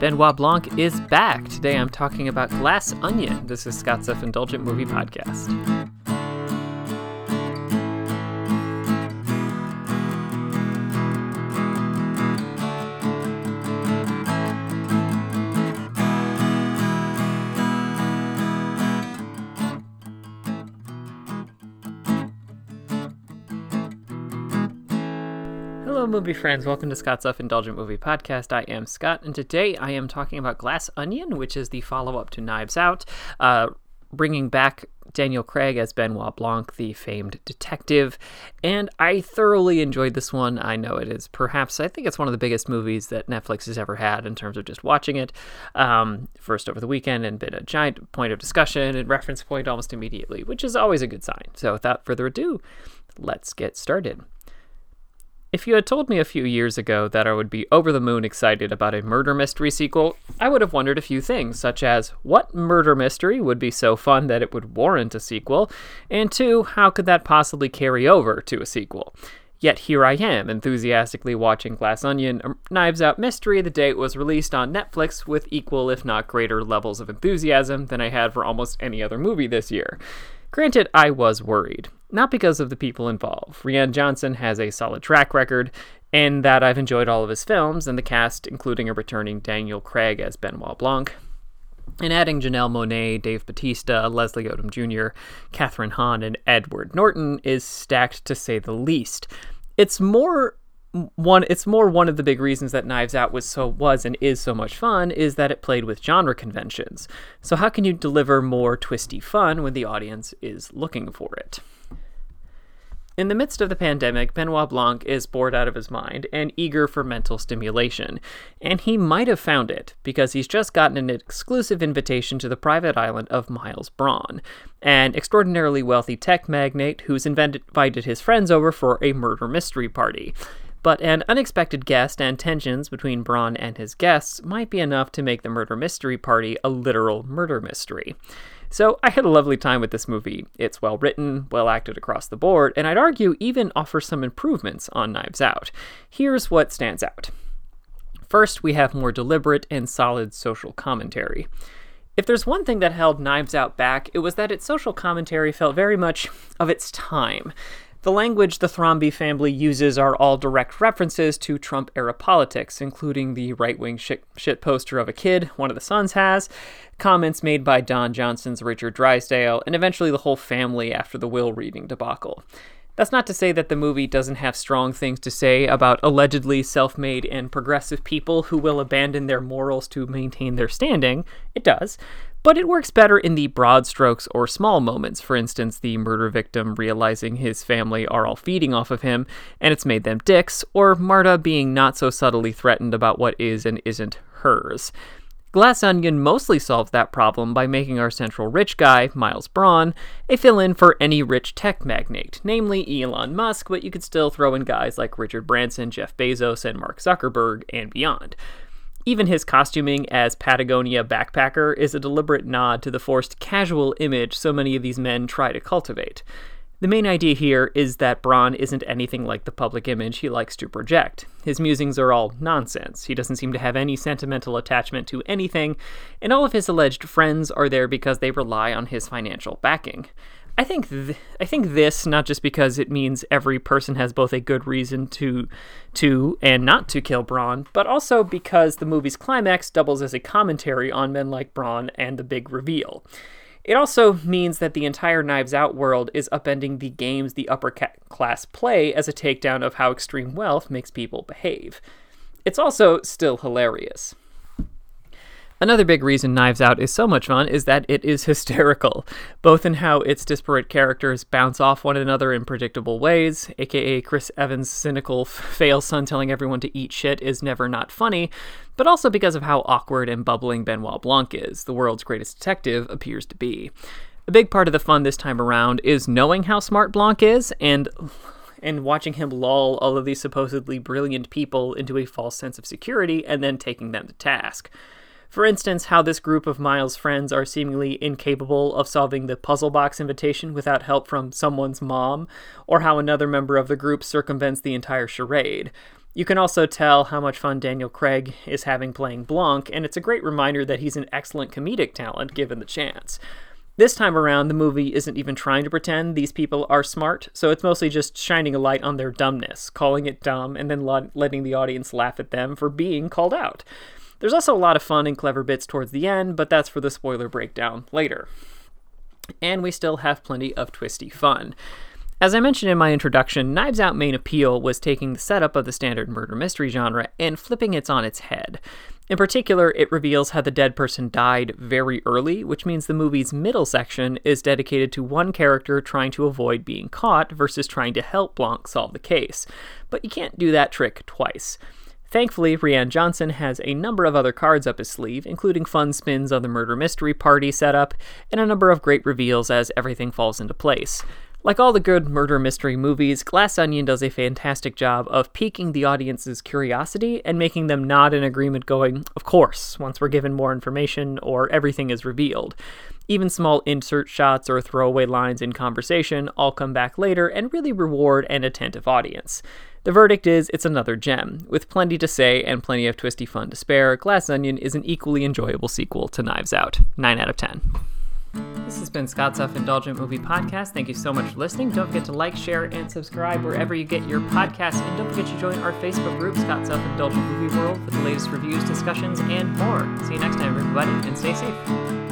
Benoit Blanc is back. Today I'm talking about Glass Onion. This is Scott's Self Indulgent Movie Podcast. Hello, movie friends. Welcome to Scott's Self Indulgent Movie Podcast. I am Scott, and today I am talking about Glass Onion, which is the follow up to Knives Out, uh, bringing back Daniel Craig as Benoit Blanc, the famed detective. And I thoroughly enjoyed this one. I know it is perhaps, I think it's one of the biggest movies that Netflix has ever had in terms of just watching it um, first over the weekend and been a giant point of discussion and reference point almost immediately, which is always a good sign. So without further ado, let's get started. If you had told me a few years ago that I would be over the moon excited about a murder mystery sequel, I would have wondered a few things, such as what murder mystery would be so fun that it would warrant a sequel, and two, how could that possibly carry over to a sequel? Yet here I am, enthusiastically watching Glass Onion, a Knives Out mystery the day it was released on Netflix with equal, if not greater, levels of enthusiasm than I had for almost any other movie this year. Granted, I was worried. Not because of the people involved. Rian Johnson has a solid track record, and that I've enjoyed all of his films, and the cast, including a returning Daniel Craig as Benoit Blanc, and adding Janelle Monáe, Dave Bautista, Leslie Odom Jr., Kathryn Hahn, and Edward Norton is stacked to say the least. It's more one it's more one of the big reasons that Knives Out was so was and is so much fun is that it played with genre conventions. So how can you deliver more twisty fun when the audience is looking for it? In the midst of the pandemic, Benoit Blanc is bored out of his mind and eager for mental stimulation. And he might have found it, because he's just gotten an exclusive invitation to the private island of Miles Bron, an extraordinarily wealthy tech magnate who's invited his friends over for a murder mystery party. But an unexpected guest and tensions between Bron and his guests might be enough to make the murder mystery party a literal murder mystery. So I had a lovely time with this movie. It's well written, well acted across the board, and I'd argue even offers some improvements on Knives Out. Here's what stands out. First, we have more deliberate and solid social commentary. If there's one thing that held Knives Out back, it was that its social commentary felt very much of its time. The language the Thrombey family uses are all direct references to Trump era politics, including the right wing shit, shit, poster of a kid one of the sons has, comments made by Don Johnson's Richard Drysdale, and eventually the whole family after the will reading debacle. That's not to say that the movie doesn't have strong things to say about allegedly self made and progressive people who will abandon their morals to maintain their standing. It does but it works better in the broad strokes or small moments. For instance, the murder victim realizing his family are all feeding off of him and it's made them dicks, or Marta being not so subtly threatened about what is and isn't hers. Glass Onion mostly solves that problem by making our central rich guy, Miles Bron, a fill in for any rich tech magnate, namely Elon Musk, but you could still throw in guys like Richard Branson, Jeff Bezos, and Mark Zuckerberg, and beyond. Even his costuming as Patagonia backpacker is a deliberate nod to the forced casual image so many of these men try to cultivate. The main idea here is that Bron isn't anything like the public image he likes to project. His musings are all nonsense. He doesn't seem to have any sentimental attachment to anything, and all of his alleged friends are there because they rely on his financial backing. I think th- I think this not just because it means every person has both a good reason to to and not to kill Bron, but also because the movie's climax doubles as a commentary on men like Bron and the big reveal. It also means that the entire Knives Out world is upending the games the upper ca- class play as a takedown of how extreme wealth makes people behave. It's also still hilarious. Another big reason Knives Out is so much fun is that it is hysterical, both in how its disparate characters bounce off one another in predictable ways, aka Chris Evans' cynical fail son telling everyone to eat shit is never not funny, but also because of how awkward and bubbling Benoit Blanc is, the world's greatest detective appears to be. A big part of the fun this time around is knowing how smart Blanc is and and watching him lull all of these supposedly brilliant people into a false sense of security and then taking them to task. For instance, how this group of Miles' friends are seemingly incapable of solving the puzzle box invitation without help from someone's mom, or how another member of the group circumvents the entire charade. You can also tell how much fun Daniel Craig is having playing Blanc, and it's a great reminder that he's an excellent comedic talent given the chance. This time around, the movie isn't even trying to pretend these people are smart, so it's mostly just shining a light on their dumbness, calling it dumb, and then letting the audience laugh at them for being called out. There's also a lot of fun and clever bits towards the end, but that's for the spoiler breakdown later. And we still have plenty of twisty fun. As I mentioned in my introduction, Knives Out main appeal was taking the setup of the standard murder mystery genre and flipping it on its head. In particular, it reveals how the dead person died very early, which means the movie's middle section is dedicated to one character trying to avoid being caught versus trying to help Blanc solve the case. But you can't do that trick twice. Thankfully, Rian Johnson has a number of other cards up his sleeve, including fun spins on the murder mystery party setup, and a number of great reveals as everything falls into place. Like all the good murder mystery movies, Glass Onion does a fantastic job of piquing the audience's curiosity and making them nod in agreement, going, Of course, once we're given more information or everything is revealed. Even small insert shots or throwaway lines in conversation all come back later and really reward an attentive audience. The verdict is it's another gem. With plenty to say and plenty of twisty fun to spare, Glass Onion is an equally enjoyable sequel to Knives Out. 9 out of 10. This has been Scott's Self Indulgent Movie Podcast. Thank you so much for listening. Don't forget to like, share, and subscribe wherever you get your podcasts. And don't forget to join our Facebook group, Scott's Self Indulgent Movie World, for the latest reviews, discussions, and more. See you next time, everybody, and stay safe.